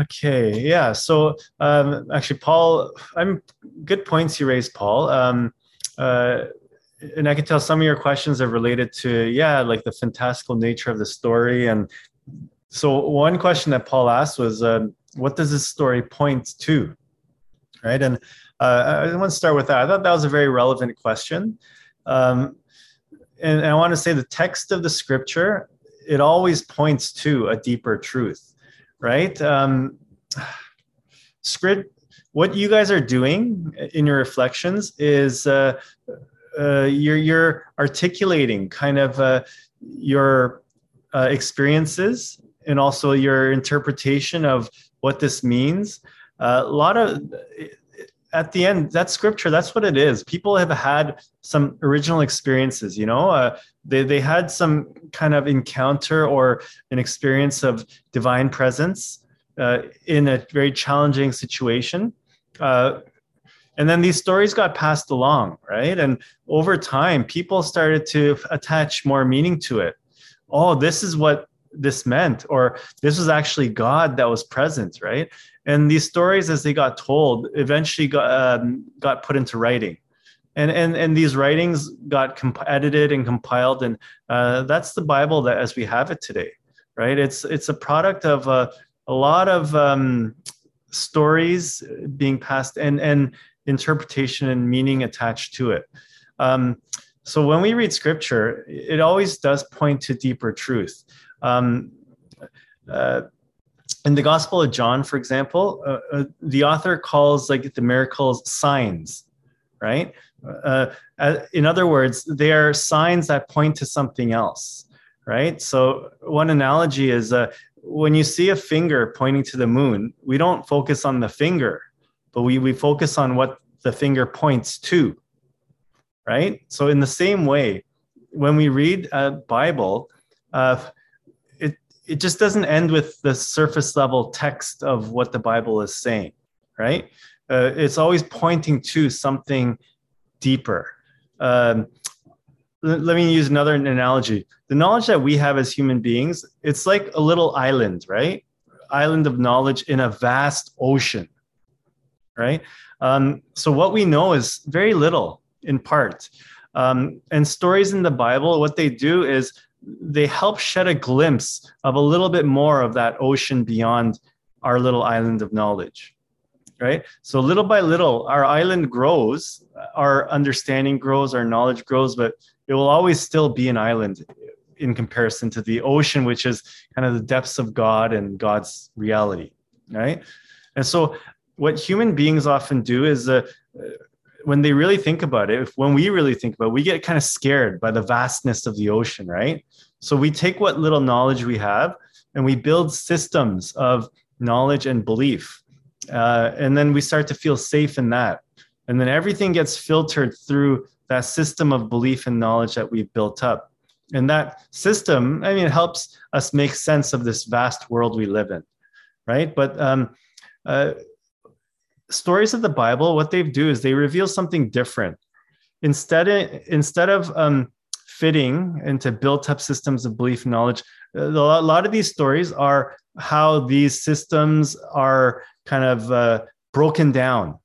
okay, yeah. So um, actually, Paul, I'm good points you raised, Paul. Um, uh, and I can tell some of your questions are related to yeah, like the fantastical nature of the story. And so one question that Paul asked was, um, what does this story point to, right? And uh, I want to start with that. I thought that was a very relevant question. Um, and, and I want to say the text of the scripture, it always points to a deeper truth, right? Um, script, what you guys are doing in your reflections is uh, uh, you're, you're articulating kind of uh, your uh, experiences and also your interpretation of what this means. Uh, a lot of at the end that scripture. That's what it is. People have had some original experiences you know uh, they, they had some kind of encounter or an experience of divine presence uh, in a very challenging situation uh, and then these stories got passed along right? And over time people started to attach more meaning to it. Oh this is what this meant or this was actually god that was present right and these stories as they got told eventually got, um, got put into writing. And, and, and these writings got comp- edited and compiled and uh, that's the bible that as we have it today right? It's it's a product of uh, a lot of um, stories being passed and and interpretation and meaning attached to it. Um, so when we read scripture it always does point to deeper truth. Um, uh, in the Gospel of John, for example, uh, uh, the author calls like the miracles signs, right? Uh, uh, in other words, they are signs that point to something else, right? So one analogy is uh, when you see a finger pointing to the moon, we don't focus on the finger, but we we focus on what the finger points to, right? So in the same way, when we read a Bible, uh, it just doesn't end with the surface level text of what the Bible is saying, right? Uh, it's always pointing to something deeper. Um, let me use another analogy. The knowledge that we have as human beings, it's like a little island, right? Island of knowledge in a vast ocean, right? Um, so what we know is very little in part. Um, and stories in the Bible, what they do is they help shed a glimpse of a little bit more of that ocean beyond our little island of knowledge right? So little by little our island grows our understanding grows our knowledge grows but it will always still be an island in comparison to the ocean which is kind of the depths of god and god's reality right? And so what human beings often do is uh, when they really think about it, if, when we really think about it, we get kind of scared by the vastness of the ocean, right? So we take what little knowledge we have and we build systems of knowledge and belief. Uh, and then we start to feel safe in that. And then everything gets filtered through that system of belief and knowledge that we've built up. And that system, I mean, it helps us make sense of this vast world we live in, right? But um, uh, stories of the Bible, what they do is they reveal something different. Instead, instead of um, fitting into built up systems of belief and knowledge, a lot of these stories are how these systems are kind of uh, broken down,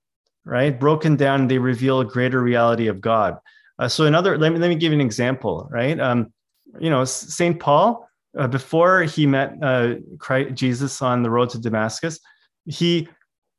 right? Broken down, they reveal a greater reality of God. Uh, so, another, let me, let me give you an example, right? Um, you know, St. Paul, uh, before he met uh, Christ, Jesus on the road to Damascus, he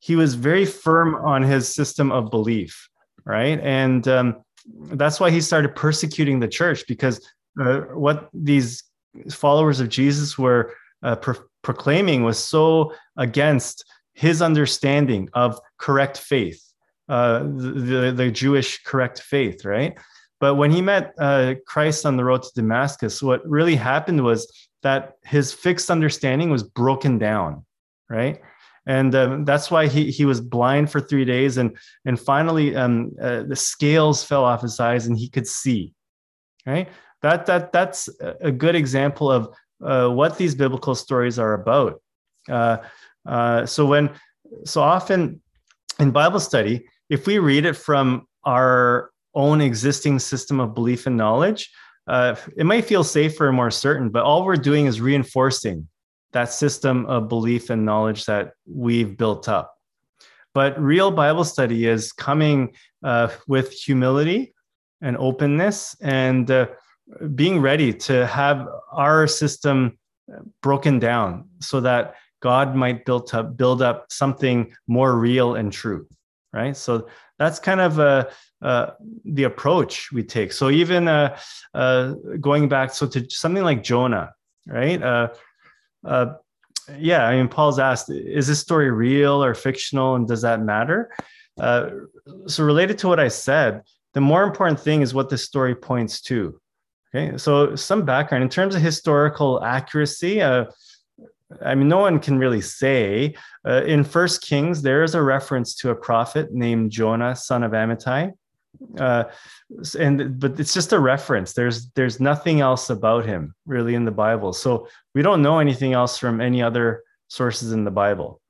he was very firm on his system of belief, right? And um, that's why he started persecuting the church because uh, what these followers of Jesus were uh, pro- proclaiming was so against his understanding of correct faith, uh, the, the Jewish correct faith, right? But when he met uh, Christ on the road to Damascus, what really happened was that his fixed understanding was broken down, right? And um, that's why he he was blind for three days, and and finally um, uh, the scales fell off his eyes, and he could see. Right, that that that's a good example of uh, what these biblical stories are about. Uh, uh so when so often in Bible study, if we read it from our own existing system of belief and knowledge, uh, it might feel safer and more certain, but all we're doing is reinforcing that system of belief and knowledge that we've built up. But real Bible study is coming uh, with humility and openness and uh, being ready to have our system broken down so that God might build up build up something more real and true, right? So that's kind of uh, uh, the approach we take. So even uh, uh, going back, so to something like Jonah, right? Uh, yeah, I mean, Paul's asked, is this story real or fictional, and does that matter? Uh, so related to what I said, the more important thing is what this story points to. Okay, so some background in terms of historical accuracy. Uh, I mean, no one can really say. Uh, in First Kings, there is a reference to a prophet named Jonah, son of Amittai, uh, and but it's just a reference. There's there's nothing else about him really in the Bible. So we don't know anything else from any other sources in the Bible.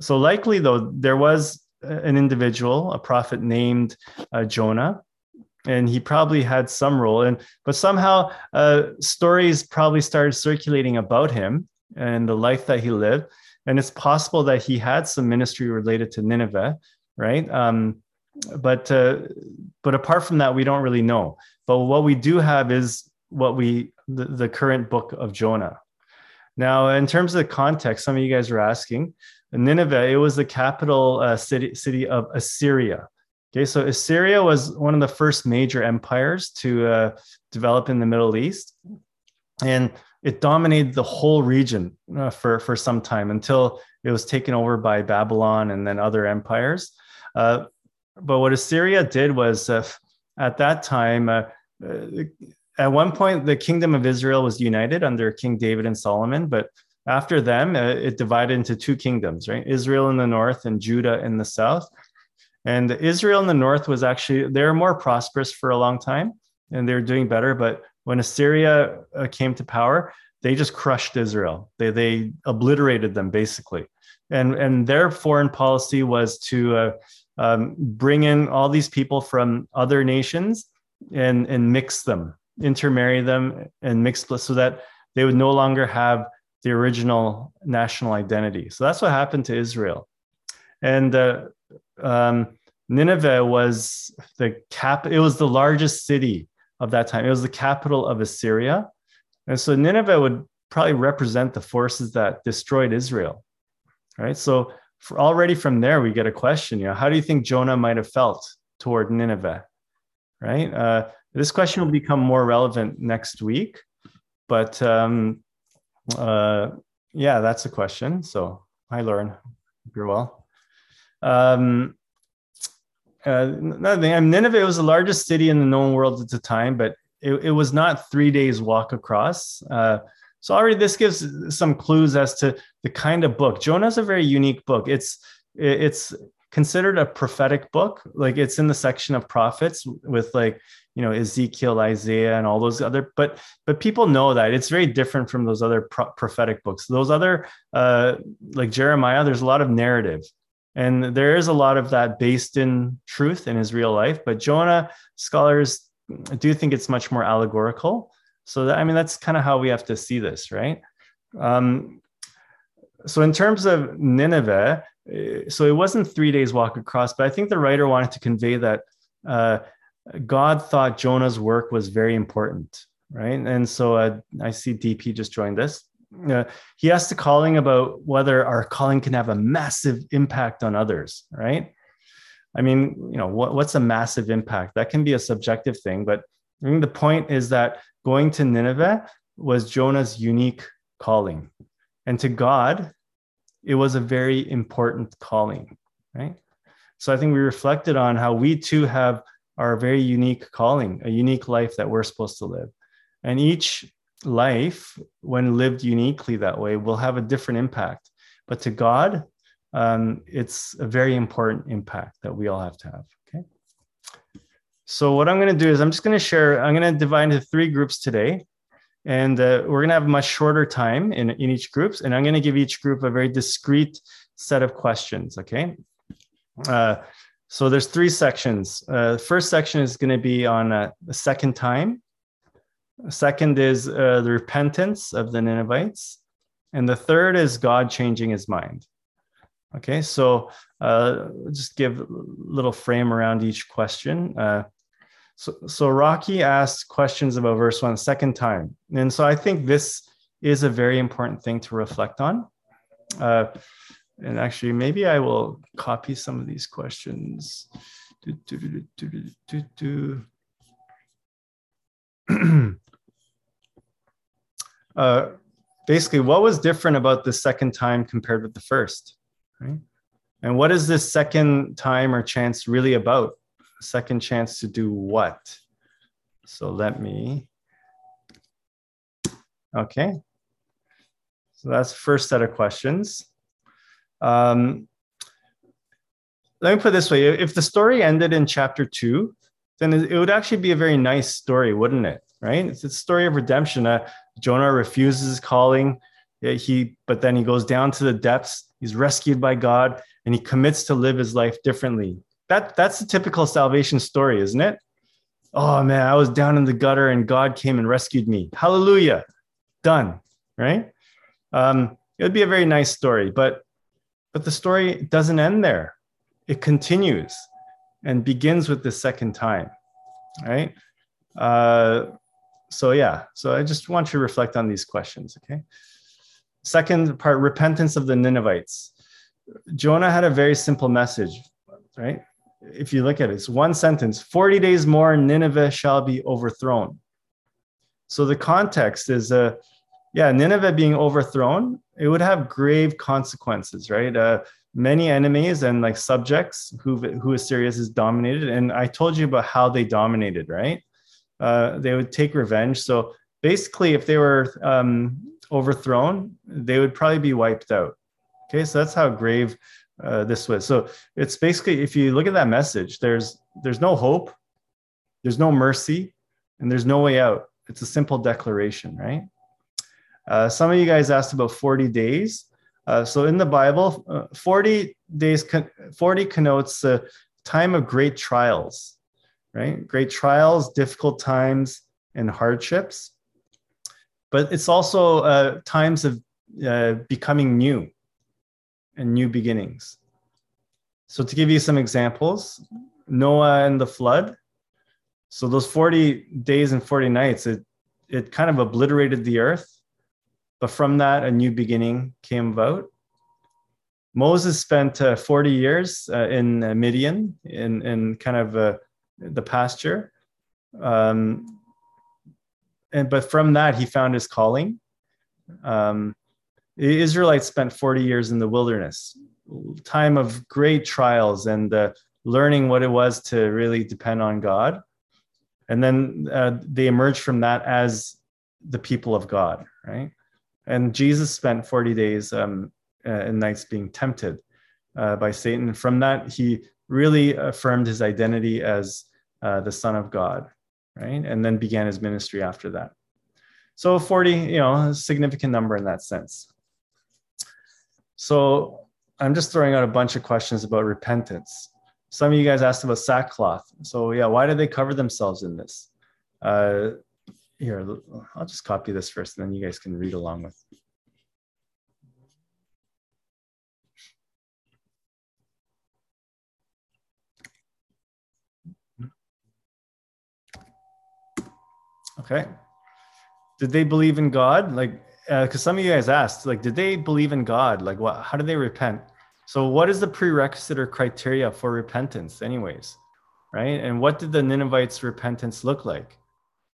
So likely though, there was an individual, a prophet named uh, Jonah, and he probably had some role. And but somehow uh, stories probably started circulating about him and the life that he lived. And it's possible that he had some ministry related to Nineveh, right? Um, but uh, but apart from that, we don't really know. But what we do have is what we the, the current book of Jonah. Now, in terms of the context, some of you guys are asking, Nineveh, it was the capital uh, city city of Assyria. Okay, so Assyria was one of the first major empires to uh, develop in the Middle East, and it dominated the whole region uh, for for some time until it was taken over by Babylon and then other empires. Uh, but what Assyria did was, uh, at that time, uh, uh, at one point, the kingdom of Israel was united under King David and Solomon, but after them, uh, it divided into two kingdoms, right? Israel in the north and Judah in the south. And Israel in the north was actually, they were more prosperous for a long time and they were doing better. But when Assyria uh, came to power, they just crushed Israel. They, they obliterated them basically. And, and their foreign policy was to uh, um, bring in all these people from other nations and and mix them, intermarry them, and mix so that they would no longer have the original national identity. So that's what happened to Israel, and uh, um, Nineveh was the cap. It was the largest city of that time. It was the capital of Assyria, and so Nineveh would probably represent the forces that destroyed Israel. Right. So already from there we get a question you know how do you think jonah might have felt toward nineveh right? Uh, this question will become more relevant next week but um, uh, yeah that's a question. So hi lauren you're well. Um, uh, another thing, I mean, Nineveh was the largest city in the known world at the time, but it, it was not three days walk across. Uh, so already this gives some clues as to the kind of book. Jonah is a very unique book. It's it's considered a prophetic book. Like it's in the section of prophets with like you know Ezekiel, Isaiah, and all those other. But but people know that it's very different from those other pro- prophetic books. Those other uh, like Jeremiah, there's a lot of narrative. And there is a lot of that based in truth in his real life. But Jonah, scholars do think it's much more allegorical. So that, I mean, that's kind of how we have to see this, right? Um, so in terms of Nineveh, eh, so it wasn't three days walk across, but I think the writer wanted to convey that uh, God thought Jonah's work was very important, right? And so uh, I see DP just joined us. Uh, he asked the calling about whether our calling can have a massive impact on others, right? I mean, you know, what, what's a massive impact? That can be a subjective thing, but I think the point is that going to Nineveh was Jonah's unique calling. And to God, it was a very important calling, right? So I think we reflected on how we too have our very unique calling, a unique life that we're supposed to live. And each life, when lived uniquely that way, will have a different impact. But to God, um, it's a very important impact that we all have to have. Okay. So what I'm going to do is I'm just going to share, I'm going to divide into three groups today. And uh, we're going to have a much shorter time in, in each groups. And I'm going to give each group a very discrete set of questions, okay? Uh, so there's three sections. Uh, first section is going to be on uh, the second time. Second is uh, the repentance of the Ninevites. And the third is God changing his mind. Okay, so uh, just give a little frame around each question. So, so Rocky asked questions about verse one second time. And so I think this is a very important thing to reflect on. Uh, and actually, maybe I will copy some of these questions. Do, do, do, uh, basically, what was different about the second time compared with the first? Right? And what is this second time or chance really about? Second chance to do what? So let me. Okay. So that's first set of questions. Um, let me put this way if the story ended in chapter two, then it would actually be a very nice story, wouldn't it? Right? It's a story of redemption. Uh, Jonah refuses calling. He, but then he goes down to the depths. He's rescued by God, and he commits to live his life differently. That that's the typical salvation story, isn't it? Oh man, I was down in the gutter, and God came and rescued me. Hallelujah! Done. Right? Um, it would be a very nice story, but but the story doesn't end there. It continues and begins with the second time, right? Uh, so yeah, so I just want you to reflect on these questions, okay? Second part, repentance of the Ninevites. Jonah had a very simple message, right? If you look at it, it's one sentence 40 days more, Nineveh shall be overthrown. So the context is, uh, yeah, Nineveh being overthrown, it would have grave consequences, right? Uh, many enemies and like subjects who who Assyria has dominated. And I told you about how they dominated, right? Uh, they would take revenge. So basically, if they were um, overthrown, they would probably be wiped out. Okay, so that's how grave uh, this was. So it's basically, if you look at that message, there's there's no hope, there's no mercy, and there's no way out. It's a simple declaration, right? Uh, some of you guys asked about 40 days. Uh, so in the Bible, uh, 40 days, 40 connotes a time of great trials, right? Great trials, difficult times, and hardships. But it's also uh, times of uh, becoming new and new beginnings. So to give you some examples, Noah and the flood. So those 40 days and 40 nights, it, it kind of obliterated the earth but from that, a new beginning came about. Moses spent uh, 40 years uh, in Midian, in, in kind of uh, the pasture. Um, and, but from that, he found his calling. Um, the Israelites spent 40 years in the wilderness, time of great trials and uh, learning what it was to really depend on God. And then uh, they emerged from that as the people of God, right? And Jesus spent 40 days um, uh, and nights being tempted uh, by Satan. From that, he really affirmed his identity as uh, the Son of God, right? And then began his ministry after that. So 40, you know, a significant number in that sense. So I'm just throwing out a bunch of questions about repentance. Some of you guys asked about sackcloth. So yeah, why did they cover themselves in this? Uh, here, I'll just copy this first and then you guys can read along with. Okay. Did they believe in God? Like, because uh, some of you guys asked, like, did they believe in God? Like, what? How did they repent? So, what is the prerequisite or criteria for repentance, anyways? Right? And what did the Ninevites' repentance look like?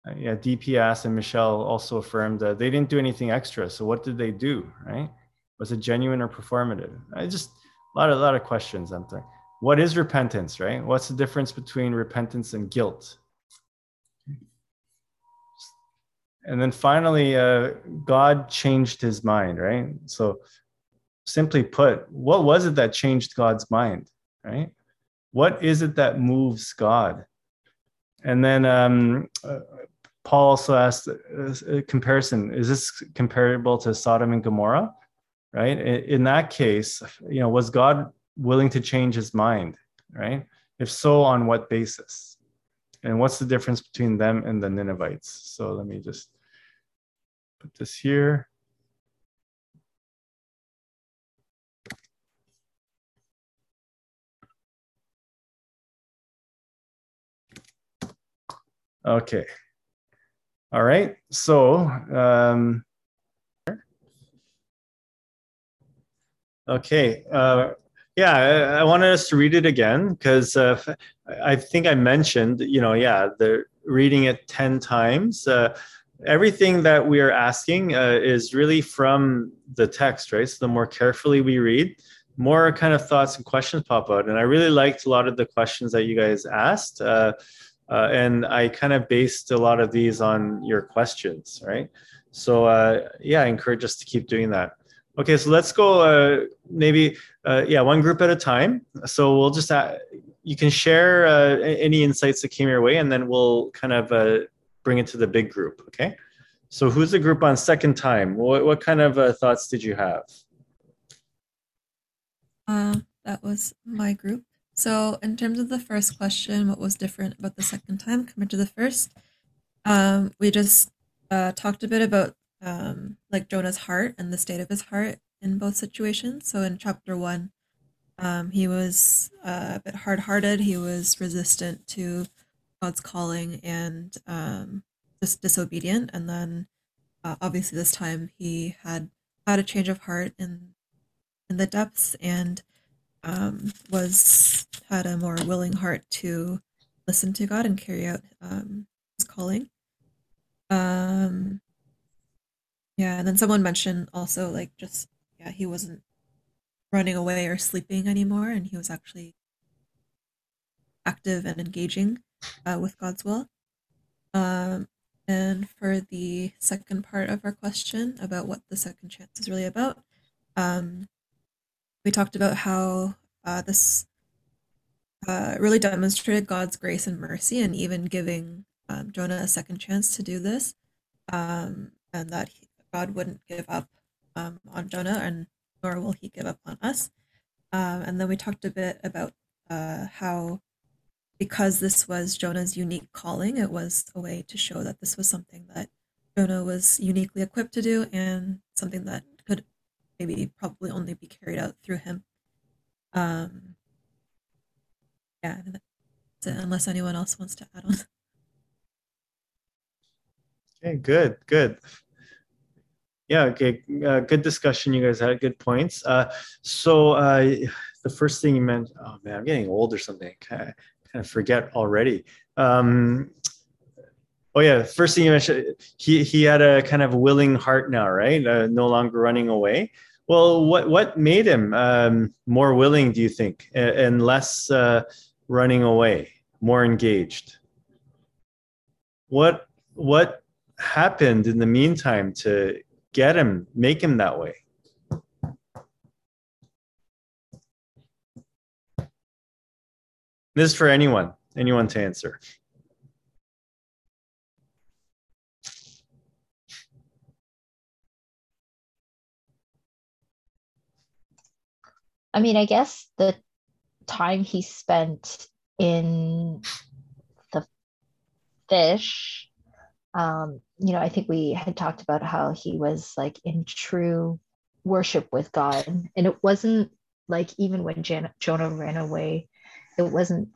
Uh, yeah, DPS and Michelle also affirmed that they didn't do anything extra. So what did they do, right? Was it genuine or performative? I just a lot of a lot of questions. I'm thinking, what is repentance, right? What's the difference between repentance and guilt? And then finally, uh, God changed his mind, right? So simply put, what was it that changed God's mind, right? What is it that moves God? And then um, uh, Paul also asked a comparison: Is this comparable to Sodom and Gomorrah? Right. In that case, you know, was God willing to change His mind? Right. If so, on what basis? And what's the difference between them and the Ninevites? So let me just Put this here. Okay. All right. So, um, okay. Uh, yeah, I, I, wanted us to read it again because uh, I think I mentioned, you know, yeah, the reading it 10 times. Uh, everything that we are asking uh, is really from the text, right? So the more carefully we read, more kind of thoughts and questions pop out. And I really liked a lot of the questions that you guys asked. Uh, uh, and I kind of based a lot of these on your questions, right? So uh, yeah, I encourage us to keep doing that. Okay, so let's go uh, maybe, uh, yeah, one group at a time. So we'll just, you can share any insights that came your way and then we'll kind of bring it to the big group, okay? So who's the group on second time? What, what kind of uh, thoughts did you have? Uh, that was my group. So in terms of the first question, what was different about the second time compared to the first? Um, we just uh, talked a bit about um, like Jonah's heart and the state of his heart in both situations. So in chapter one, um, he was uh, a bit hard-hearted. He was resistant to God's calling and um, just disobedient. And then, uh, obviously, this time he had had a change of heart in in the depths and um, was had a more willing heart to listen to God and carry out um, his calling. Um, yeah, and then someone mentioned also like just yeah, he wasn't running away or sleeping anymore, and he was actually active and engaging uh, with God's will. Um, and for the second part of our question about what the second chance is really about, um, we talked about how uh, this uh, really demonstrated God's grace and mercy, and even giving um, Jonah a second chance to do this, um, and that he, God wouldn't give up um, on Jonah, and nor will He give up on us. Um, and then we talked a bit about uh, how, because this was Jonah's unique calling, it was a way to show that this was something that Jonah was uniquely equipped to do, and something that could maybe probably only be carried out through him. Um, yeah, unless anyone else wants to add on. Okay, good, good. Yeah, okay, uh, good discussion. You guys had good points. Uh, so uh, the first thing you meant, oh man, I'm getting old or something. Kind forget already. Um, oh yeah, first thing you mentioned, he he had a kind of willing heart now, right? Uh, no longer running away. Well, what what made him um, more willing, do you think, and, and less uh, running away, more engaged? What what happened in the meantime to get him, make him that way? This is for anyone, anyone to answer. I mean, I guess the time he spent in the fish, um, you know, I think we had talked about how he was like in true worship with God. And it wasn't like even when Jan- Jonah ran away, it wasn't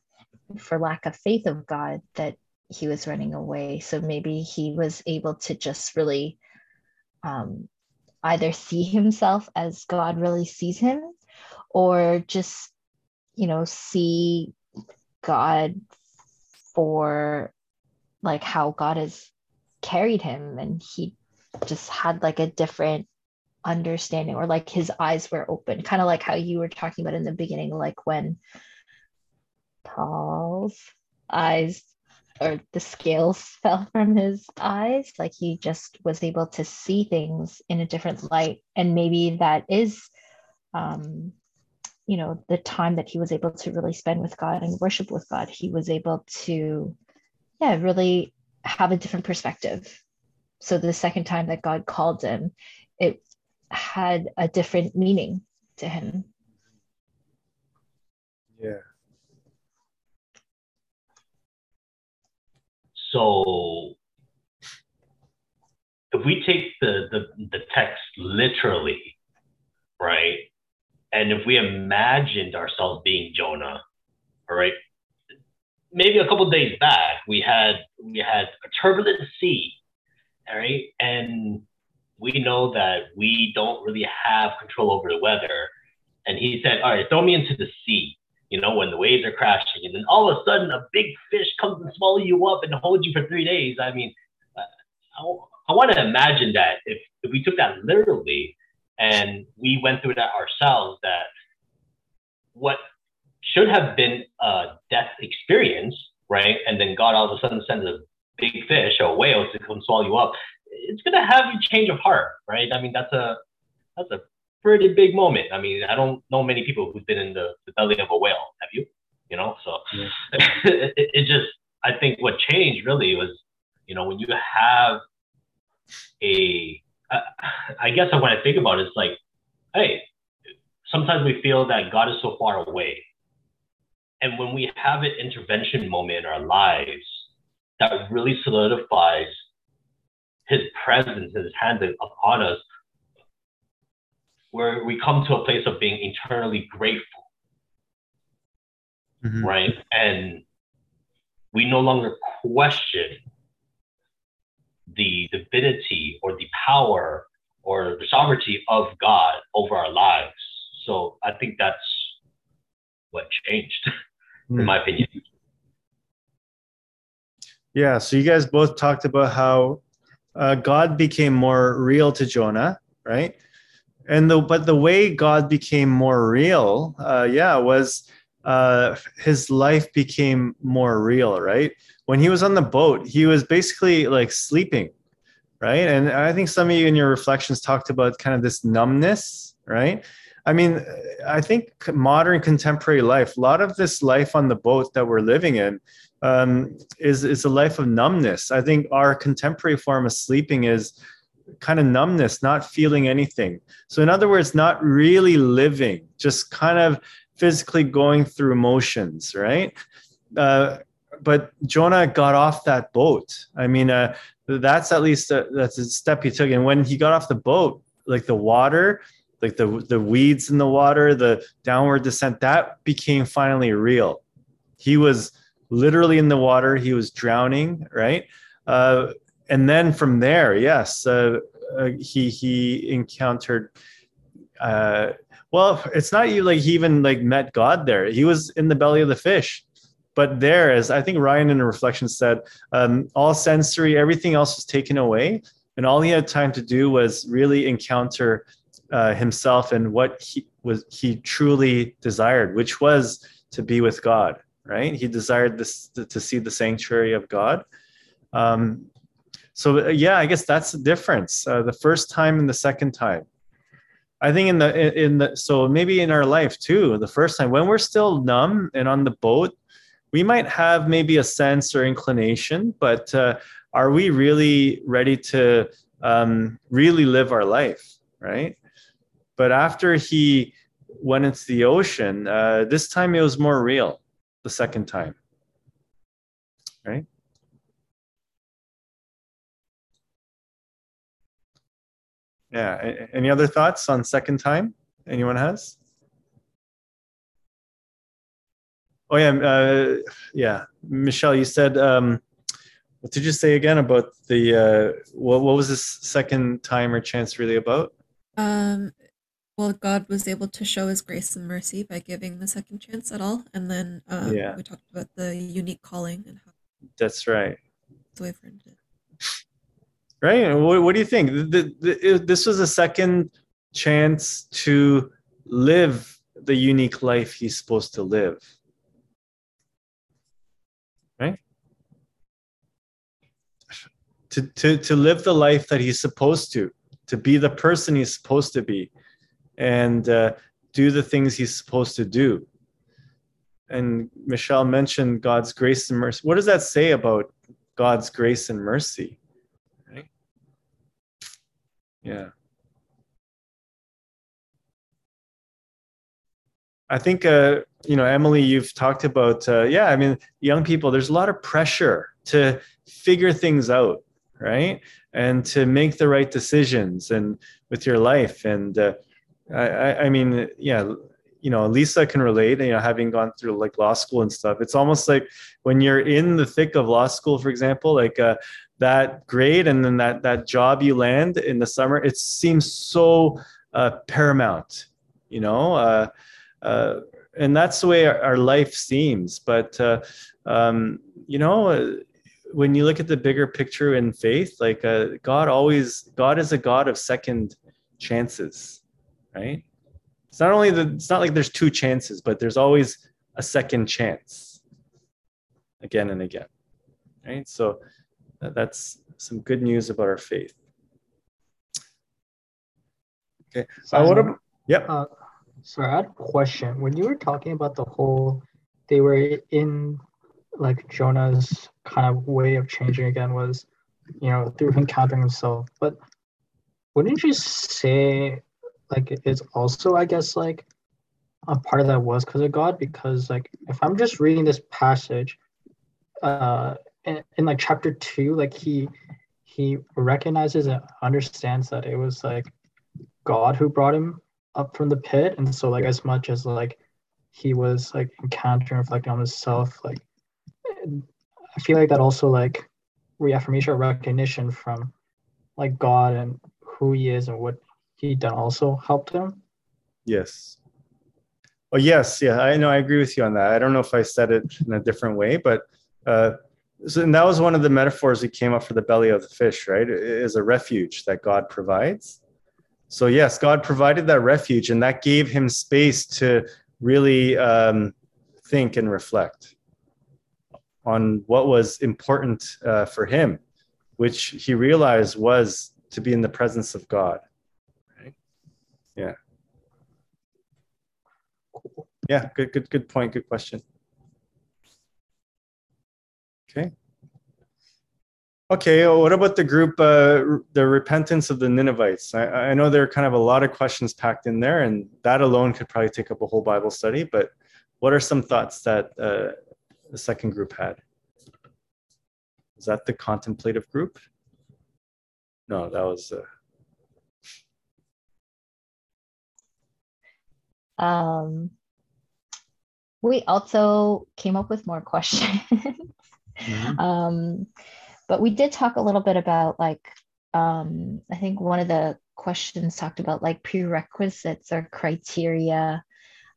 for lack of faith of God that he was running away. So maybe he was able to just really um, either see himself as God really sees him or just you know see god for like how god has carried him and he just had like a different understanding or like his eyes were open kind of like how you were talking about in the beginning like when paul's eyes or the scales fell from his eyes. Like he just was able to see things in a different light. And maybe that is um you know the time that he was able to really spend with god and worship with god. He was able to yeah really have a different perspective. So the second time that god called him it had a different meaning to him. Yeah so if we take the, the, the text literally, right, and if we imagined ourselves being Jonah, all right, maybe a couple days back, we had we had a turbulent sea, all right, and we know that we don't really have control over the weather. And he said, "All right, throw me into the sea." You know, when the waves are crashing, and then all of a sudden a big fish comes and swallows you up and holds you for three days. I mean, uh, I, want to imagine that if, if we took that literally and we went through that ourselves, that what should have been a death experience, right? And then God all of a sudden sends a big fish or a whale to come swallow you up. It's gonna have you change of heart, right? I mean, that's a that's a pretty big moment. I mean, I don't know many people who've been in the, the belly of a whale. Have you? You know, so yeah. it, it just I think what changed really was, you know, when you have a, uh, I guess when I think about it, it's like, hey, sometimes we feel that God is so far away. And when we have an intervention moment in our lives that really solidifies his presence, his hand upon us, where we come to a place of being eternally grateful. Mm-hmm. Right. And we no longer question the divinity or the power or the sovereignty of God over our lives. So I think that's what changed, mm. in my opinion. Yeah. So you guys both talked about how uh, God became more real to Jonah, right? And the but the way God became more real, uh, yeah, was uh, his life became more real, right? When he was on the boat, he was basically like sleeping, right? And I think some of you in your reflections talked about kind of this numbness, right? I mean, I think modern contemporary life, a lot of this life on the boat that we're living in um, is, is a life of numbness. I think our contemporary form of sleeping is kind of numbness, not feeling anything. So, in other words, not really living, just kind of physically going through motions, right? Uh, but Jonah got off that boat. I mean, uh, that's at least a, that's a step he took. And when he got off the boat, like the water, like the the weeds in the water, the downward descent, that became finally real. He was literally in the water. He was drowning, right? Uh, and then from there, yes, uh, uh, he he encountered. Uh, well, it's not you like he even like met God there. He was in the belly of the fish, but there, as I think Ryan in a reflection said, um, all sensory, everything else was taken away, and all he had time to do was really encounter uh, himself and what he was he truly desired, which was to be with God. Right? He desired this to, to see the sanctuary of God. Um, so uh, yeah, I guess that's the difference. Uh, the first time and the second time. I think in the in the so maybe in our life too, the first time when we're still numb and on the boat, we might have maybe a sense or inclination, but uh, are we really ready to um, really live our life, right? But after he went into the ocean, uh, this time it was more real. The second time, right? Yeah. Any other thoughts on second time? Anyone has? Oh yeah, uh, yeah. Michelle, you said um, what did you say again about the uh, what? What was this second time or chance really about? Um, well, God was able to show His grace and mercy by giving the second chance at all, and then um, yeah. we talked about the unique calling and how. That's right. The way for to right? What, what do you think? The, the, this was a second chance to live the unique life he's supposed to live. Right? To, to, to live the life that he's supposed to, to be the person he's supposed to be, and uh, do the things he's supposed to do. And Michelle mentioned God's grace and mercy. What does that say about God's grace and mercy? Yeah. I think, uh, you know, Emily, you've talked about, uh, yeah, I mean, young people, there's a lot of pressure to figure things out, right? And to make the right decisions and with your life. And uh, I, I mean, yeah, you know lisa can relate you know having gone through like law school and stuff it's almost like when you're in the thick of law school for example like uh, that grade and then that that job you land in the summer it seems so uh, paramount you know uh, uh, and that's the way our, our life seems. But uh, um, you know uh, when you look at the bigger picture in faith like uh, god always god is a god of second chances right? It's not only the it's not like there's two chances but there's always a second chance again and again right? So that's some good news about our faith. Okay uh, what about, yep. Uh, so i had a question. When you were talking about the whole they were in like jonah's kind of way of changing again was you know through encountering himself. But wouldn't you say like it's also i guess like a part of that was because of god? Because like if i'm just reading this passage uh in, in like chapter two like he he recognizes and understands that it was like god who brought him up from the pit and so like as much as like he was like encountering reflecting on himself like i feel like that also like reaffirmation or recognition from like god and who he is and what he done also helped him? Yes. Oh yes, yeah, I know. I agree with you on that. I don't know if I said it in a different way, but uh, so, and that was one of the metaphors that came up for the belly of the fish, right? It is a refuge that God provides. So yes, God provided that refuge, and that gave him space to really um, think and reflect on what was important uh, for him, which he realized was to be in the presence of God. Yeah. Yeah, good, good, good point. Good question. Okay. Okay, what about the group, uh, the repentance of the Ninevites? I, I know there are kind of a lot of questions packed in there, and that alone could probably take up a whole Bible study. But what are some thoughts that uh, the second group had? Is that the contemplative group? No, that was. Uh, Um, we also came up with more questions. Mm-hmm. um, but we did talk a little bit about like, um, I think one of the questions talked about like prerequisites or criteria.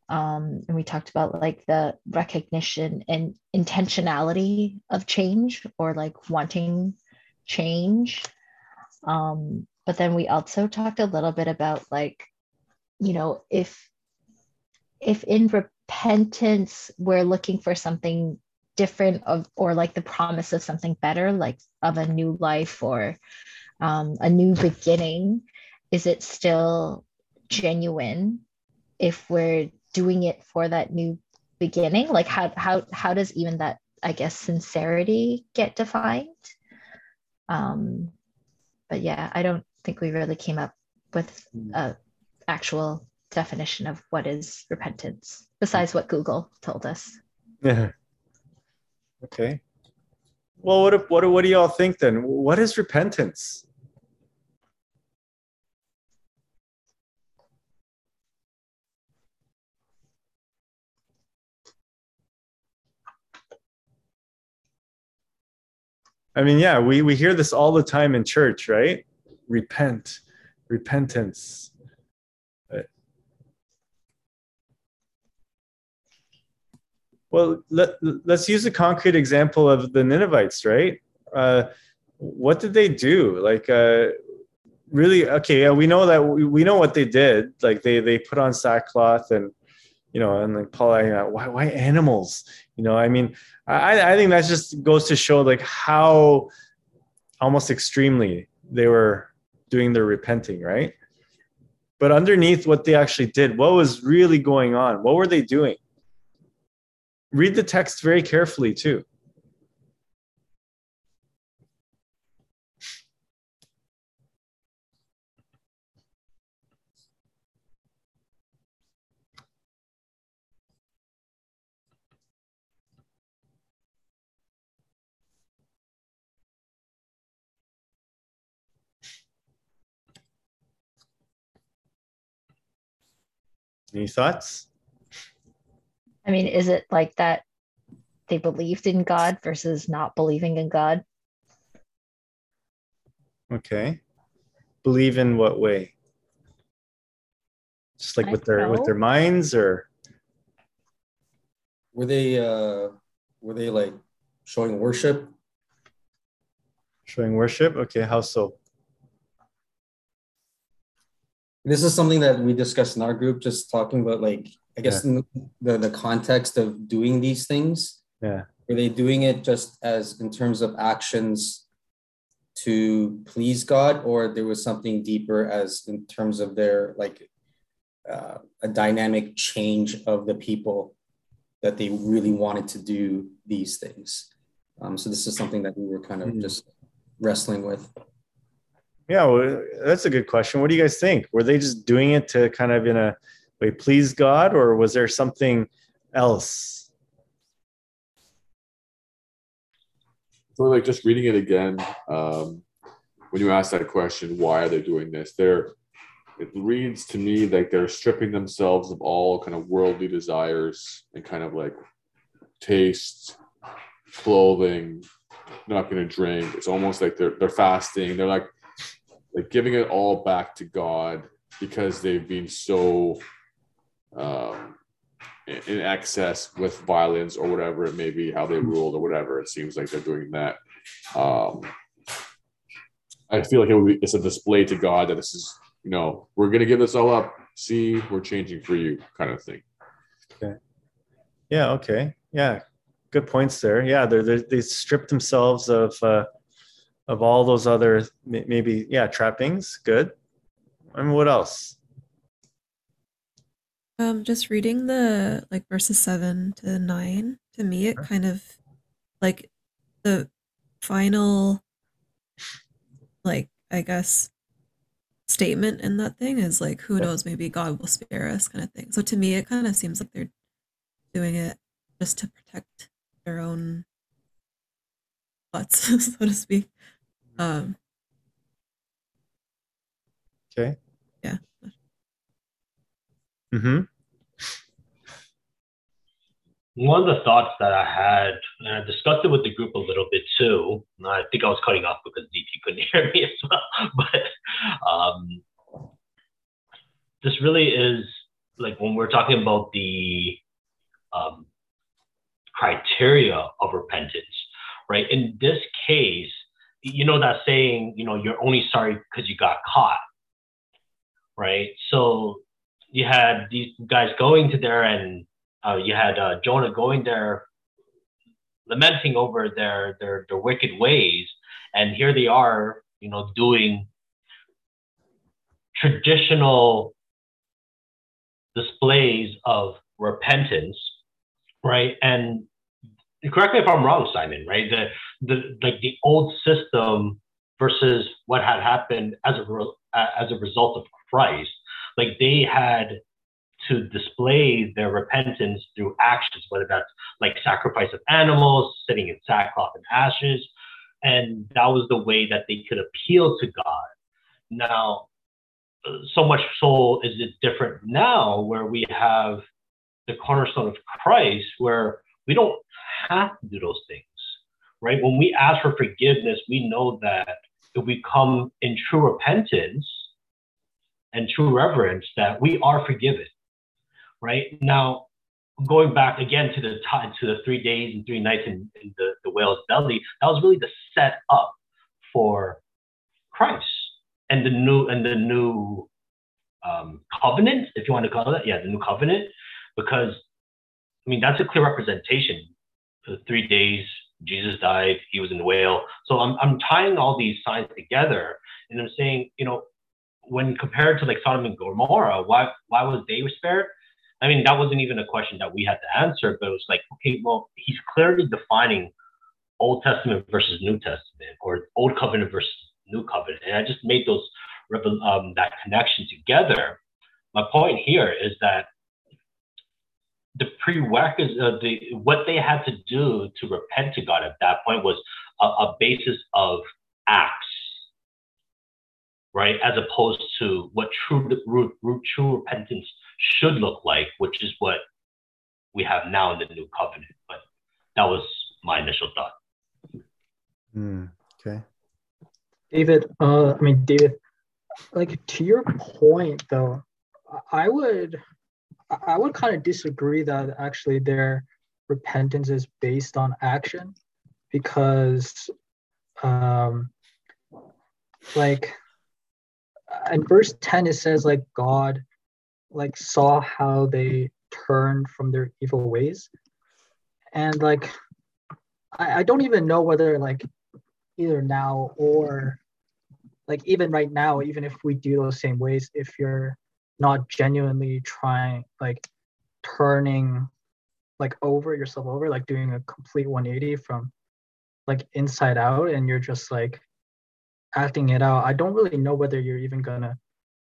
Um, and we talked about like the recognition and intentionality of change or like wanting change. Um, but then we also talked a little bit about like, you know, if if in repentance we're looking for something different of or like the promise of something better like of a new life or um, a new beginning is it still genuine if we're doing it for that new beginning like how how how does even that i guess sincerity get defined um but yeah i don't think we really came up with a actual definition of what is repentance besides what Google told us. Yeah. Okay. Well, what what what do y'all think then? What is repentance? I mean, yeah, we we hear this all the time in church, right? Repent, repentance. Well, let, let's use a concrete example of the Ninevites, right? Uh, what did they do? Like, uh, really? Okay, yeah, we know that we, we know what they did. Like, they they put on sackcloth and you know, and like Paul, I, why why animals? You know, I mean, I I think that just goes to show like how almost extremely they were doing their repenting, right? But underneath what they actually did, what was really going on? What were they doing? Read the text very carefully too. Any thoughts? I mean, is it like that they believed in God versus not believing in God? Okay. Believe in what way? Just like I with their don't with their minds or Were they uh were they like showing worship? showing worship? Okay, how so? This is something that we discussed in our group, just talking about like I guess in the the context of doing these things. Yeah. Were they doing it just as in terms of actions to please God, or there was something deeper as in terms of their like uh, a dynamic change of the people that they really wanted to do these things? Um, so this is something that we were kind of Mhm. just wrestling with. Yeah, well, that's a good question. What do you guys think? Were they just doing it to kind of in a please God, or was there something else? So like just reading it again, um, when you ask that question, why are they doing this? They're it reads to me like they're stripping themselves of all kind of worldly desires and kind of like taste, clothing, not gonna drink. It's almost like they're they're fasting. They're like like giving it all back to God because they've been so um in excess with violence or whatever it may be, how they ruled or whatever. It seems like they're doing that. Um, I feel like it be, it's a display to God that this is, you know, we're going to give this all up. See, we're changing for you, kind of thing. Okay. Yeah, okay. Yeah, good points there. Yeah, they're, they're they strip themselves of uh, of all those other maybe yeah trappings. Good. I mean, what else? Um, just reading the like verses seven to nine, to me, it kind of like the final, like, I guess, statement in that thing is like, who knows, maybe God will spare us, kind of thing. So to me, it kind of seems like they're doing it just to protect their own butts, so to speak. Um, Okay. Yeah. Mm-hmm. One of the thoughts that I had, and I discussed it with the group a little bit too. I think I was cutting off because DP couldn't hear me as well. But um, this really is like when we're talking about the um, criteria of repentance, right? In this case, you know that saying, you know, you're only sorry because you got caught, right? So you had these guys going to there and uh, you had uh, Jonah going there, lamenting over their, their their wicked ways, and here they are, you know, doing traditional displays of repentance, right? And correct me if I'm wrong, Simon, right? The the like the old system versus what had happened as a as a result of Christ, like they had to display their repentance through actions, whether that's like sacrifice of animals, sitting in sackcloth and ashes. And that was the way that they could appeal to God. Now, so much so is it different now where we have the cornerstone of Christ, where we don't have to do those things, right? When we ask for forgiveness, we know that if we come in true repentance and true reverence, that we are forgiven right? Now, going back again to the to the three days and three nights in, in the, the whale's belly, that was really the set up for Christ and the new and the new um, covenant, if you want to call it, that. yeah, the new covenant, because I mean that's a clear representation. The three days Jesus died, he was in the whale. So I'm I'm tying all these signs together, and I'm saying, you know, when compared to like Sodom and Gomorrah, why why was they spared? I mean, that wasn't even a question that we had to answer, but it was like, okay, well, he's clearly defining Old Testament versus New Testament, or Old Covenant versus New Covenant, and I just made those um, that connection together. My point here is that the prerequisite, uh, the what they had to do to repent to God at that point was a, a basis of acts, right, as opposed to what true, true, true repentance should look like, which is what we have now in the new covenant. But that was my initial thought. Hmm, okay. David, uh, I mean, David, like to your point though, I would, I would kind of disagree that actually their repentance is based on action because, um, like in verse 10 it says like god like saw how they turned from their evil ways. And like I, I don't even know whether like either now or like even right now even if we do those same ways if you're not genuinely trying like turning like over yourself over like doing a complete 180 from like inside out and you're just like acting it out i don't really know whether you're even gonna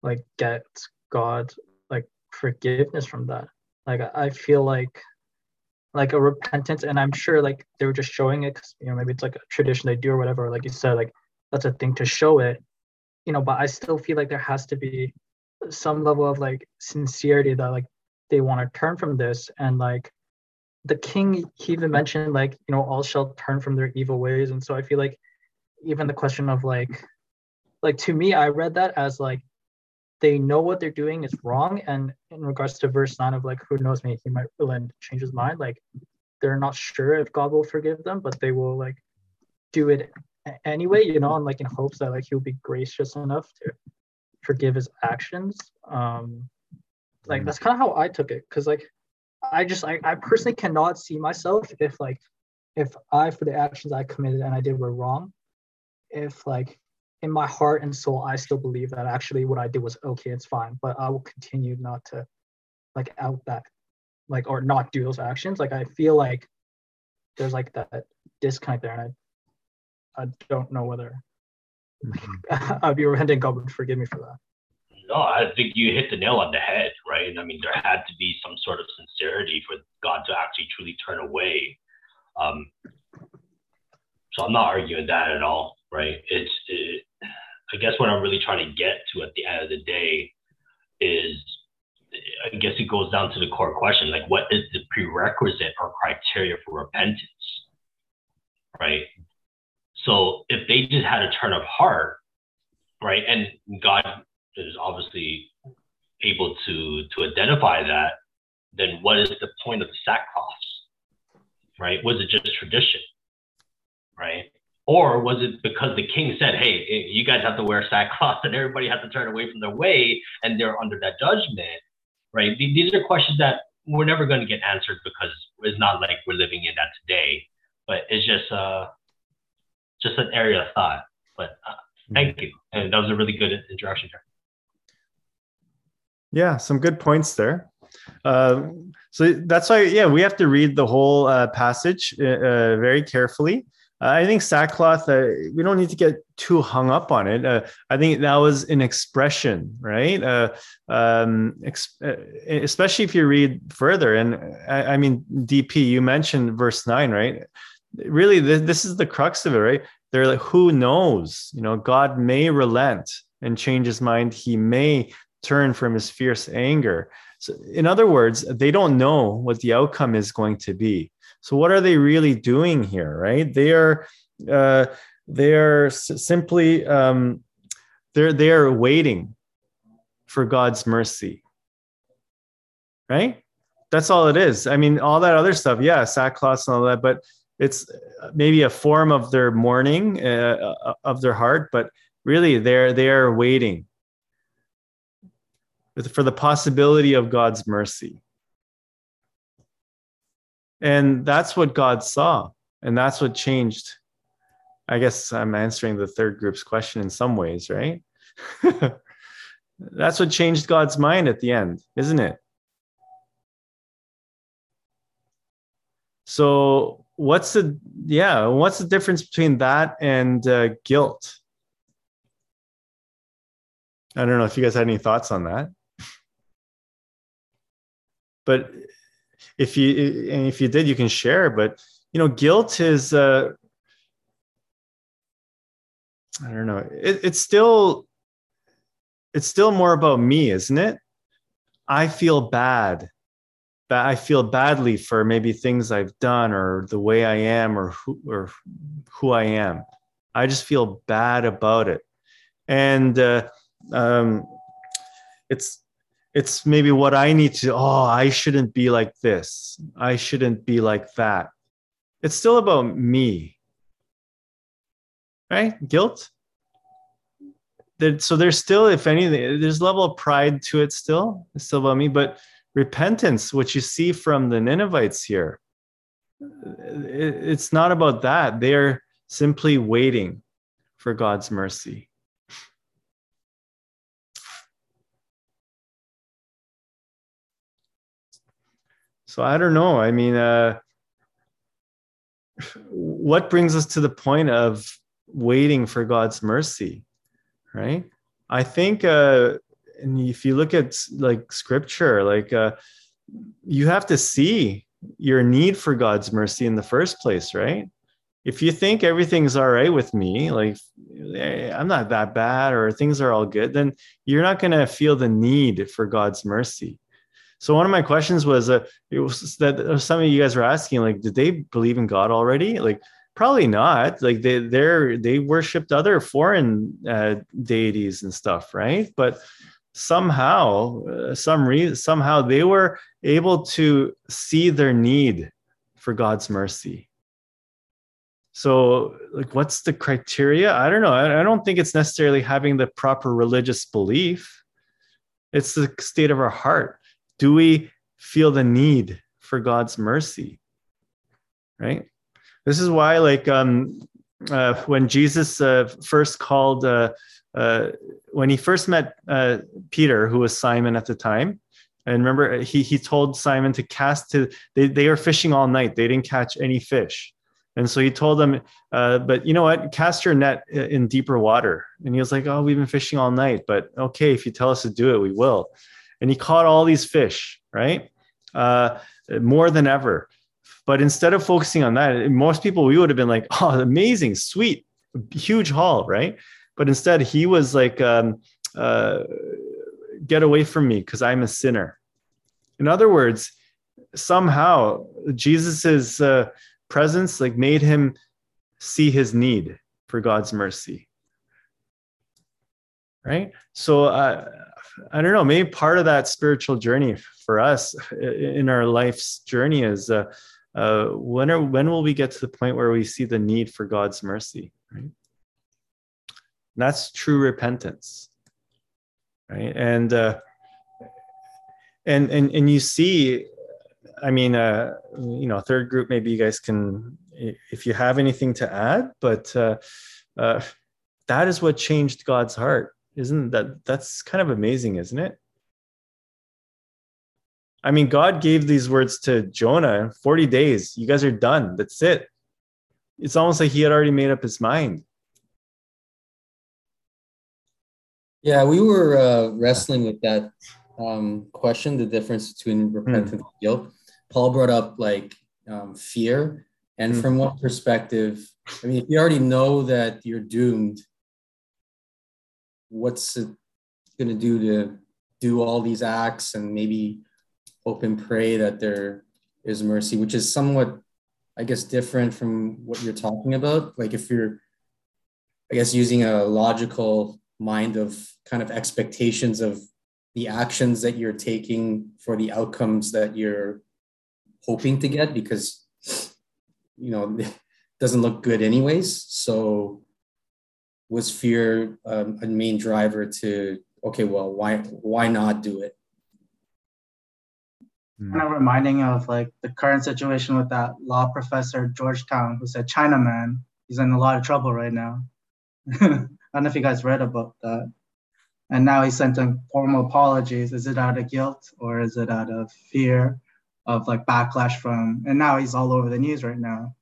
like get god's like forgiveness from that. Like i feel like like a repentance and i'm sure like they were just showing it because you know maybe it's like a tradition they do or whatever like you said like that's a thing to show it you know but i still feel like there has to be some level of like sincerity that like they want to turn from this and like the king he even mentioned like you know all shall turn from their evil ways and so i feel like even the question of like like to me i read that as like they know what they're doing is wrong and in regards to verse 9 of like who knows me he might relent change his mind like they're not sure if god will forgive them but they will like do it anyway you know and like in hopes that like he'll be gracious enough to forgive his actions. Um like that's kind of how i took it because like i just I, I personally cannot see myself if like if i for the actions i committed and i did were wrong if like in my heart and soul i still believe that actually what i did was okay it's fine but i will continue not to like out that like or not do those actions like i feel like there's like that disconnect there and i i don't know whether i'd be repenting god would forgive me for that No, I think you hit the nail on the head, right? I mean, there had to be some sort of sincerity for God to actually truly turn away. Um, so I'm not arguing that at all, right? It's, it, I guess what I'm really trying to get to at the end of the day is, I guess it goes down to the core question, like what is the prerequisite or criteria for repentance, right? So if they just had a turn of heart, right, and God is obviously able to to identify that, then what is the point of the sackcloth? Right? Was it just tradition? Right? Or was it because the king said, hey, you guys have to wear sackcloth and everybody has to turn away from their way and they're under that judgment? Right? These are questions that we're never going to get answered because it's not like we're living in that today. But it's just uh just an area of thought. But uh, thank you. And that was a really good introduction here. Yeah, some good points there. Uh, so that's why, yeah, we have to read the whole uh, passage uh, uh very carefully. Uh, I think sackcloth, uh, we don't need to get too hung up on it. I think that was an expression, right? Um, ex- especially if you read further. And I, I, mean, DP, you mentioned verse nine, right? Really, this, this is the crux of it, right? They're like, who knows? You know, God may relent and change his mind. He may turn from his fierce anger. So, in other words, they don't know what the outcome is going to be. So, what are they really doing here, right? They are, uh, they are simply, um, they're they are waiting for God's mercy, right? That's all it is. I mean, all that other stuff, yeah, sackcloth and all that, but it's maybe a form of their mourning uh, uh of their heart, but really, they're they are waiting for the possibility of God's mercy. And that's what God saw. And that's what changed. I guess I'm answering the third group's question in some ways, right? that's what changed God's mind at the end, isn't it? So, what's the, yeah, what's the difference between that and uh, guilt? I don't know if you guys had any thoughts on that but if you and if you did you can share but you know guilt is uh i don't know it, it's still it's still more about me isn't it i feel bad I feel badly for maybe things I've done or the way I am or who or who I am. I just feel bad about it, and uh, um, it's it's maybe what I need to. Oh, I shouldn't be like this. I shouldn't be like that. It's still about me, right? Guilt. So there's still, if anything, there's level of pride to it. Still, it's still about me, but repentance, which you see from the Ninevites here, it's not about that. They're simply waiting for God's mercy. So I don't know. I mean, uh, what brings us to the point of waiting for God's mercy, right? I think uh, and if you look at like scripture like uh, you have to see your need for god's mercy in the first place right if you think everything's all right with me like hey, i'm not that bad or things are all good then you're not going to feel the need for god's mercy so one of my questions was uh, was that uh, some of you guys were asking like did they believe in god already? Like probably not. Like they they're they worshipped other foreign uh, deities and stuff right? But somehow uh, some reason somehow they were able to see their need for god's mercy. So like what's the criteria? I don't know. I, I don't think it's necessarily having the proper religious belief. It's the state of our heart do we feel the need for god's mercy right this is why like um uh, when jesus uh, first called uh, uh, when he first met uh, Peter, who was Simon at the time, and remember he he told Simon to cast to they they were fishing all night. They didn't catch any fish, and so he told them, uh, but you know what? Cast your net in deeper water. And he was like, oh, we've been fishing all night, but okay, if you tell us to do it, we will. And he caught all these fish, right? Uh, more than ever. But instead of focusing on that, most people we would have been like, oh, amazing, sweet, huge haul, right? but instead he was like um, uh, get away from me because i'm a sinner in other words somehow jesus's uh, presence like made him see his need for god's mercy right so uh, i don't know maybe part of that spiritual journey for us in our life's journey is uh, uh, when are when will we get to the point where we see the need for god's mercy right that's true repentance, right? And uh, and and and you see, I mean, uh, you know, third group. Maybe you guys can, if you have anything to add, but uh, uh, that is what changed God's heart, isn't that? That's kind of amazing, isn't it? I mean, God gave these words to Jonah 40 days. You guys are done. That's it. It's almost like he had already made up his mind. Yeah, we were uh, wrestling with that um, question, the difference between repentance mm. and guilt. Paul brought up like um, fear. And mm. from what perspective, I mean, if you already know that you're doomed, what's it going to do to do all these acts and maybe hope and pray that there is mercy, which is somewhat, I guess, different from what you're talking about. Like if you're, I guess, using a logical mind of kind of expectations of the actions that you're taking for the outcomes that you're hoping to get because you know it doesn't look good anyways so was fear um, a main driver to okay well why why not do it hmm. kind of reminding of like the current situation with that law professor at georgetown who said china man he's in a lot of trouble right now I don't know if you guys read about that. And now he's sending formal apologies. Is it out of guilt or is it out of fear of like backlash from? And now he's all over the news right now.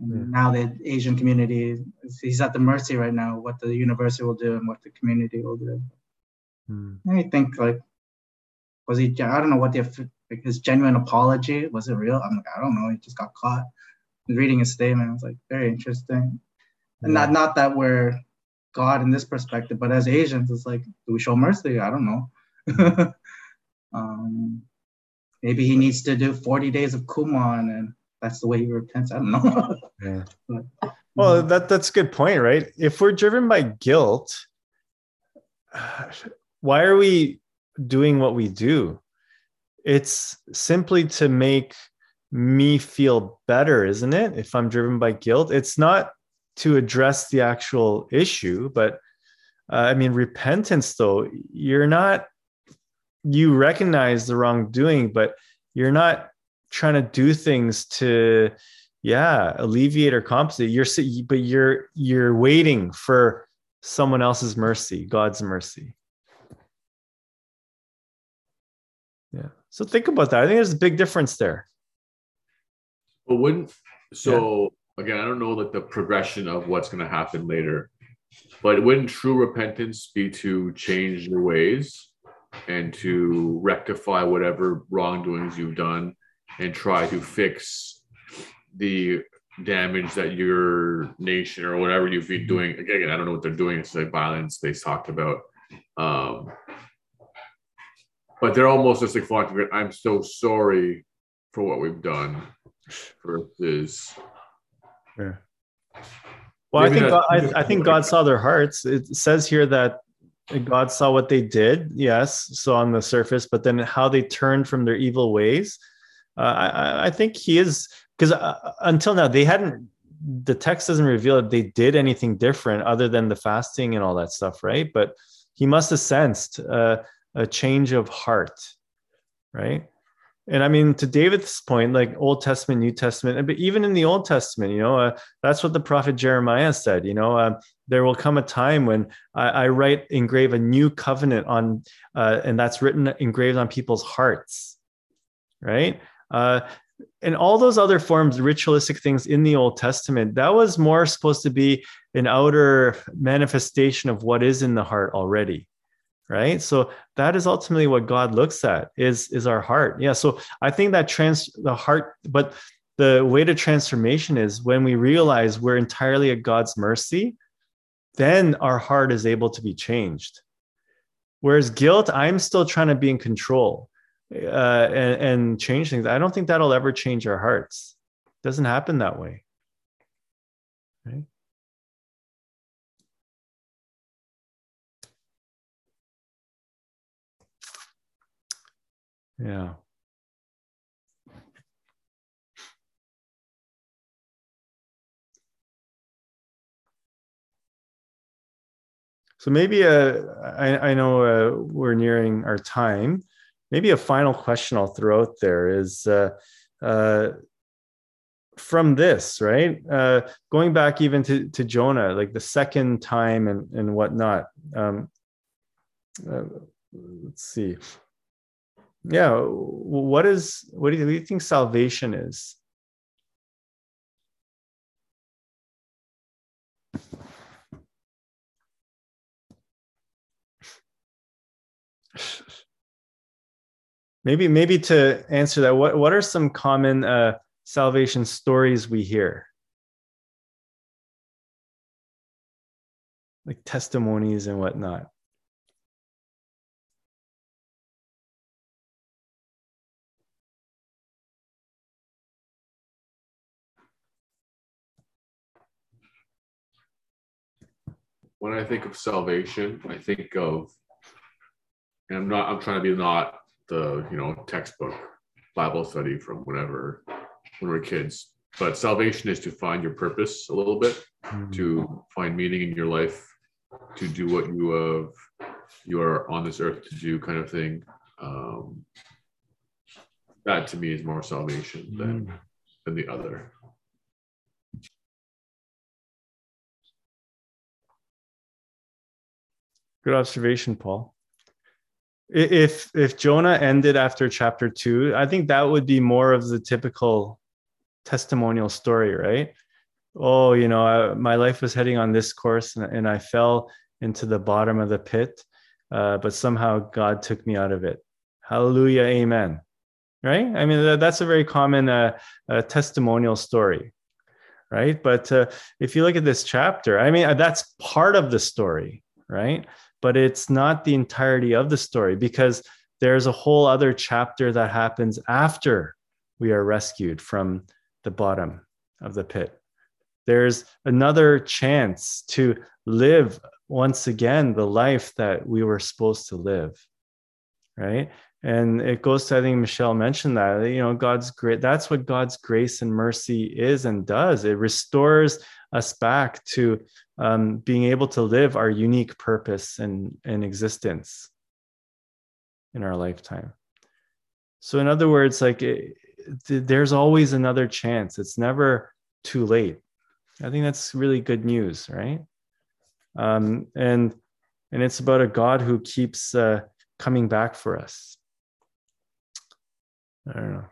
Yeah. Now the Asian community, he's at the mercy right now what the university will do and what the community will do. Hmm. I think like, was he? I don't know what the like his genuine apology was. It real? I'm like, I don't know. He just got caught. Reading his statement, I was like, very interesting. And not not that we're God in this perspective, but as Asians, it's like, do we show mercy? I don't know. um, maybe he needs to do 40 days of Kumon and that's the way he repents. I don't know. yeah. Well, that that's a good point, right? If we're driven by guilt, why are we doing what we do? It's simply to make me feel better, isn't it? If I'm driven by guilt, it's not to address the actual issue, but uh, I mean, repentance, though, you're not, you recognize the wrongdoing, but you're not trying to do things to, yeah, alleviate or compensate. You're, but you're, you're waiting for someone else's mercy, God's mercy. Yeah. So think about that. I think there's a big difference there. But wouldn't so yeah. again, I don't know like the progression of what's going to happen later, but wouldn't true repentance be to change your ways and to rectify whatever wrongdoings you've done and try to fix the damage that your nation or whatever you've been doing. Again i don't know what they're doing. It's like violence they talked about. Um, but they're almost just like i'm so sorry for what we've done versus yeah. Well i think God, I, I think god saw their hearts. It says here that god saw what they did yes so on the surface but then how they turned from their evil ways I, I think he is because uh, until now they hadn't the text doesn't reveal that they did anything different other than the fasting and all that stuff right? But he must have sensed uh, a change of heart right? And i mean to david's point like old testament new testament but even in the old testament you know uh, that's what the prophet jeremiah said you know uh, there will come a time when I, I write engrave a new covenant on uh, and that's written engraved on people's hearts right uh, and all those other forms, ritualistic things in the Old Testament, that was more supposed to be an outer manifestation of what is in the heart already. Right. So that is ultimately what God looks at is, is our heart. Yeah. So I think that trans the heart, but the way to transformation is when we realize we're entirely at God's mercy, then our heart is able to be changed. Whereas guilt, I'm still trying to be in control uh, and, and change things. I don't think that'll ever change our hearts. It doesn't happen that way. Right? Yeah. So maybe uh, I, I know uh, we're nearing our time maybe a final question I'll throw out there is uh, uh, from this, right? Uh, going back even to, to Jonah, like the second time and, and whatnot. Um, uh, let's see. Yeah, what is what do you, what do you think salvation is? Maybe maybe to answer that what, what are some common uh, salvation stories we hear? Like testimonies and whatnot. When I think of salvation, I think of, and I'm not, I'm trying to be not the you know textbook Bible study from whenever when we are kids. But salvation is to find your purpose a little bit, mm-hmm. to find meaning in your life, to do what you have you are on this earth to do, kind of thing. Um, that to me is more salvation than mm. than the other. Good observation, Paul if if jonah ended after chapter two i think that would be more of the typical testimonial story right? Oh you know I, my life was heading on this course and, and i fell into the bottom of the pit uh, but somehow god took me out of it. Hallelujah amen. Right? I mean that's a very common uh, uh, testimonial story right? But uh, if you look at this chapter i mean that's part of the story right but it's not the entirety of the story because there's a whole other chapter that happens after we are rescued from the bottom of the pit. There's another chance to live once again the life that we were supposed to live, right? And it goes to, I think Michelle mentioned that, you know, God's great. That's what God's grace and mercy is and does. It restores us back to um, being able to live our unique purpose and, existence in our lifetime. So, in other words, like it, there's always another chance. It's never too late. I think that's really good news, right? Um, and and it's about a God who keeps uh, coming back for us. I don't know.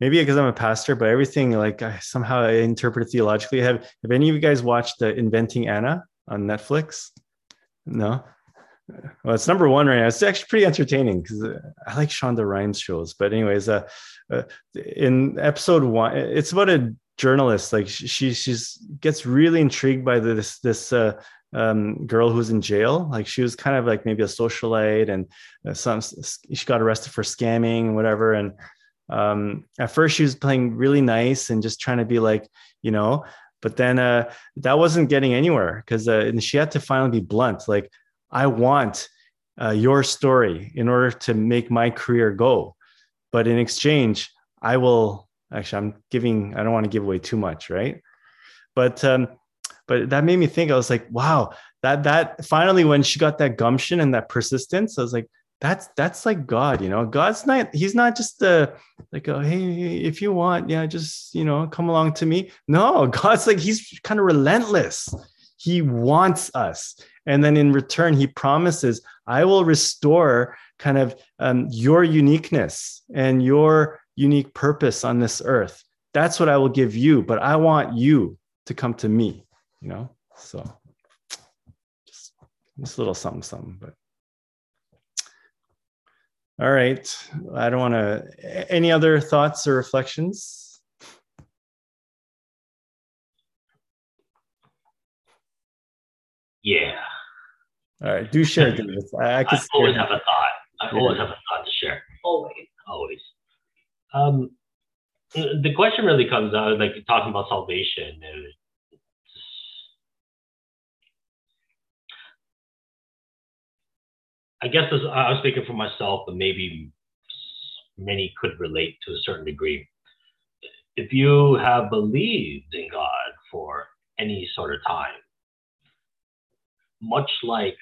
Maybe because I'm a pastor, but everything like I somehow I interpret theologically. Have Have any of you guys watched Inventing Anna on Netflix? No. Well, it's number one right now. It's actually pretty entertaining because uh, I like Shonda Rhimes shows. But anyways, uh, uh, in episode one, it's about a journalist. Like she she's gets really intrigued by this this uh, um, girl who's in jail. Like she was kind of like maybe a socialite, and uh, some she got arrested for scamming and whatever. And um, at first, she was playing really nice and just trying to be like, you know. But then uh, that wasn't getting anywhere because uh, she had to finally be blunt. Like, I want uh, your story in order to make my career go, but in exchange, I will. Actually, I'm giving. I don't want to give away too much, right? But um, but that made me think i was like wow that that finally when she got that gumption and that persistence i was like that's that's like god you know? God's not he's not just the like oh, hey if you want yeah just you know come along to me. No god's like he's kind of relentless. He wants us. And then in return he promises i will restore kind of um, your uniqueness and your unique purpose on this earth. That's what i will give you but i want you to come to me you know? So just this little something something but all right. I don't want to any other thoughts or reflections? Yeah. All right do share David. i, I, I always have a thought. I always have a thought to share. Always. Always. Um the question really comes out like talking about salvation I guess I was speaking for myself, but maybe many could relate to a certain degree. If you have believed in God for any sort of time, much like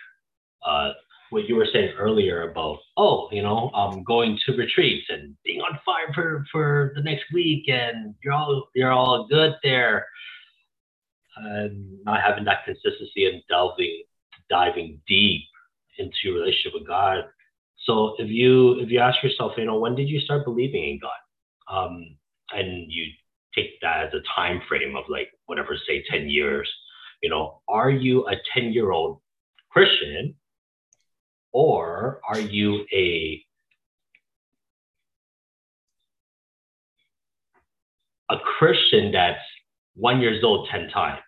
uh, what you were saying earlier about, oh, you know, I'm going to retreats and being on fire for, for the next week, and you're all you're all good there, and not having that consistency and delving, diving deep into your relationship with God. So if you if you ask yourself, you know, when did you start believing in God? Um, and you take that as a time frame of like whatever, say 10 years, you know, are you a 10 year old Christian or are you a a Christian that's one years old 10 times?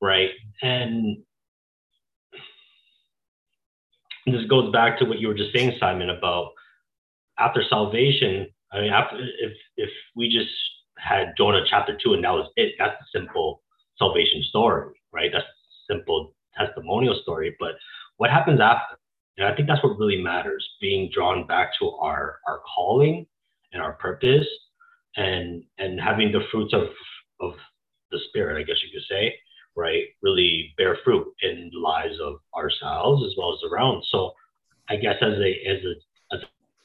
Right? And this goes back to what you were just saying, Simon, about after salvation. I mean, after if if we just had Jonah chapter two and that was it, that's a simple salvation story, right? That's a simple testimonial story. But what happens after? And I think that's what really matters: being drawn back to our our calling and our purpose, and and having the fruits of of the spirit, I guess you could say, right, really bear fruit in the lives of ourselves as well as around. So I guess as a as a as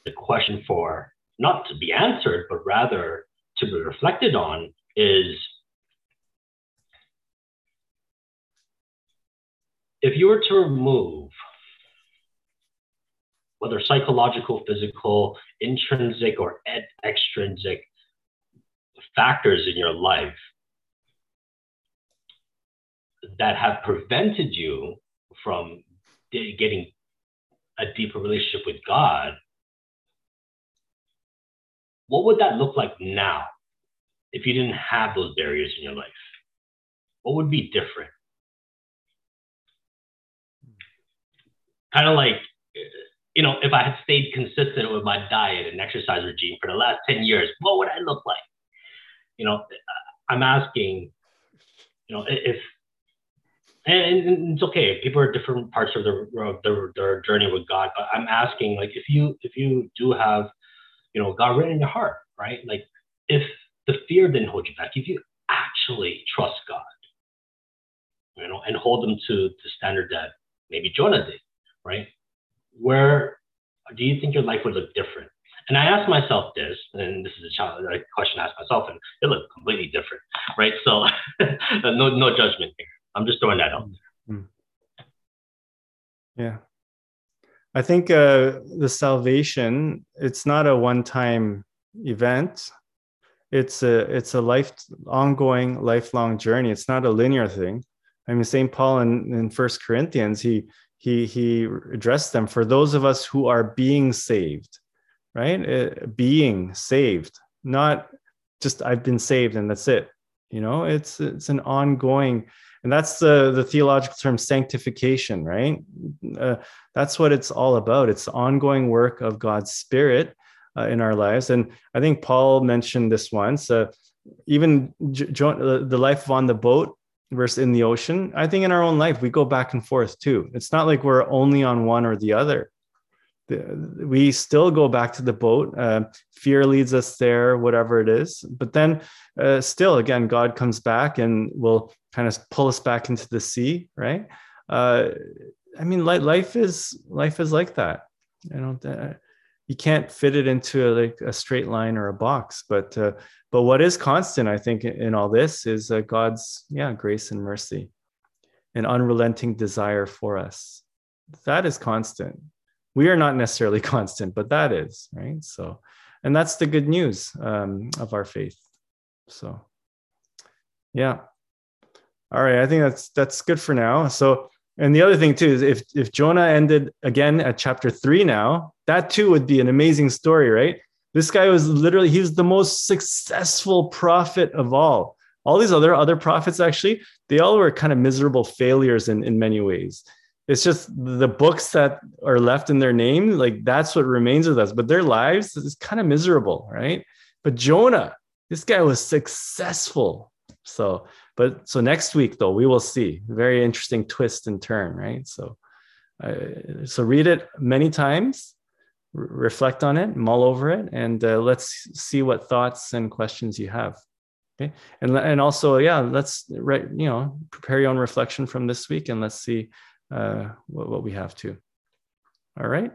a question for not to be answered, but rather to be reflected on is if you were to remove whether psychological, physical, intrinsic, or extrinsic factors in your life that have prevented you from getting a deeper relationship with God, what would that look like now if you didn't have those barriers in your life? What would be different? kind of like, you know, if I had stayed consistent with my diet and exercise regime for the last 10 years, what would I look like? You know, I'm asking, you know, if, and, and it's okay. People are different parts of their, their, their journey with God, but I'm asking, like, if you, if you do have, you know, God written in your heart, right? Like, if the fear didn't hold you back, if you actually trust God, you know, and hold them to the standard that maybe Jonah did, right? Where do you think your life would look different? And I asked myself this, and this is a, child, a question I asked myself, and it looked completely different, right? So, no, no judgment here. I'm just throwing that out there. Hmm. Yeah, I think uh, the salvation it's not a one-time event. It's a it's a life ongoing, lifelong journey. It's not a linear thing. I mean, St. Paul in, in First Corinthians, he he he addressed them for those of us who are being saved, right? Uh, being saved, not just I've been saved and that's it. You know, it's it's an ongoing, and that's the the theological term sanctification, right? Uh, that's what it's all about. It's the ongoing work of God's Spirit uh, in our lives, and I think Paul mentioned this once. Uh, even J- the life on the boat versus in the ocean. I think in our own life, we go back and forth too. It's not like we're only on one or the other. We still go back to the boat. Uh, fear leads us there, whatever it is. But then, uh, still, again, God comes back and will kind of pull us back into the sea, right? Uh, I mean, life is life is like that. You know, uh, you can't fit it into a, like a straight line or a box. But uh, but what is constant, I think, in all this is uh, God's, yeah, grace and mercy, an unrelenting desire for us. That is constant. We are not necessarily constant, but that is, right? So, and that's the good news um, of our faith. So, yeah. All right, I think that's that's good for now. So, and the other thing too is if if Jonah ended again at chapter three now, that too would be an amazing story, right? This guy was literally, he was the most successful prophet of all. All these other other prophets, actually, they all were kind of miserable failures in, in many ways. It's just the books that are left in their name, like that's what remains with us. But their lives is kind of miserable, right? But Jonah, this guy was successful. So, but so next week though, we will see very interesting twist and turn, right? So, uh, so read it many times reflect on it, mull over it, and uh, let's see what thoughts and questions you have. Okay, and and also, yeah, let's you know prepare your own reflection from this week, and let's see uh, what, what we have too. All right.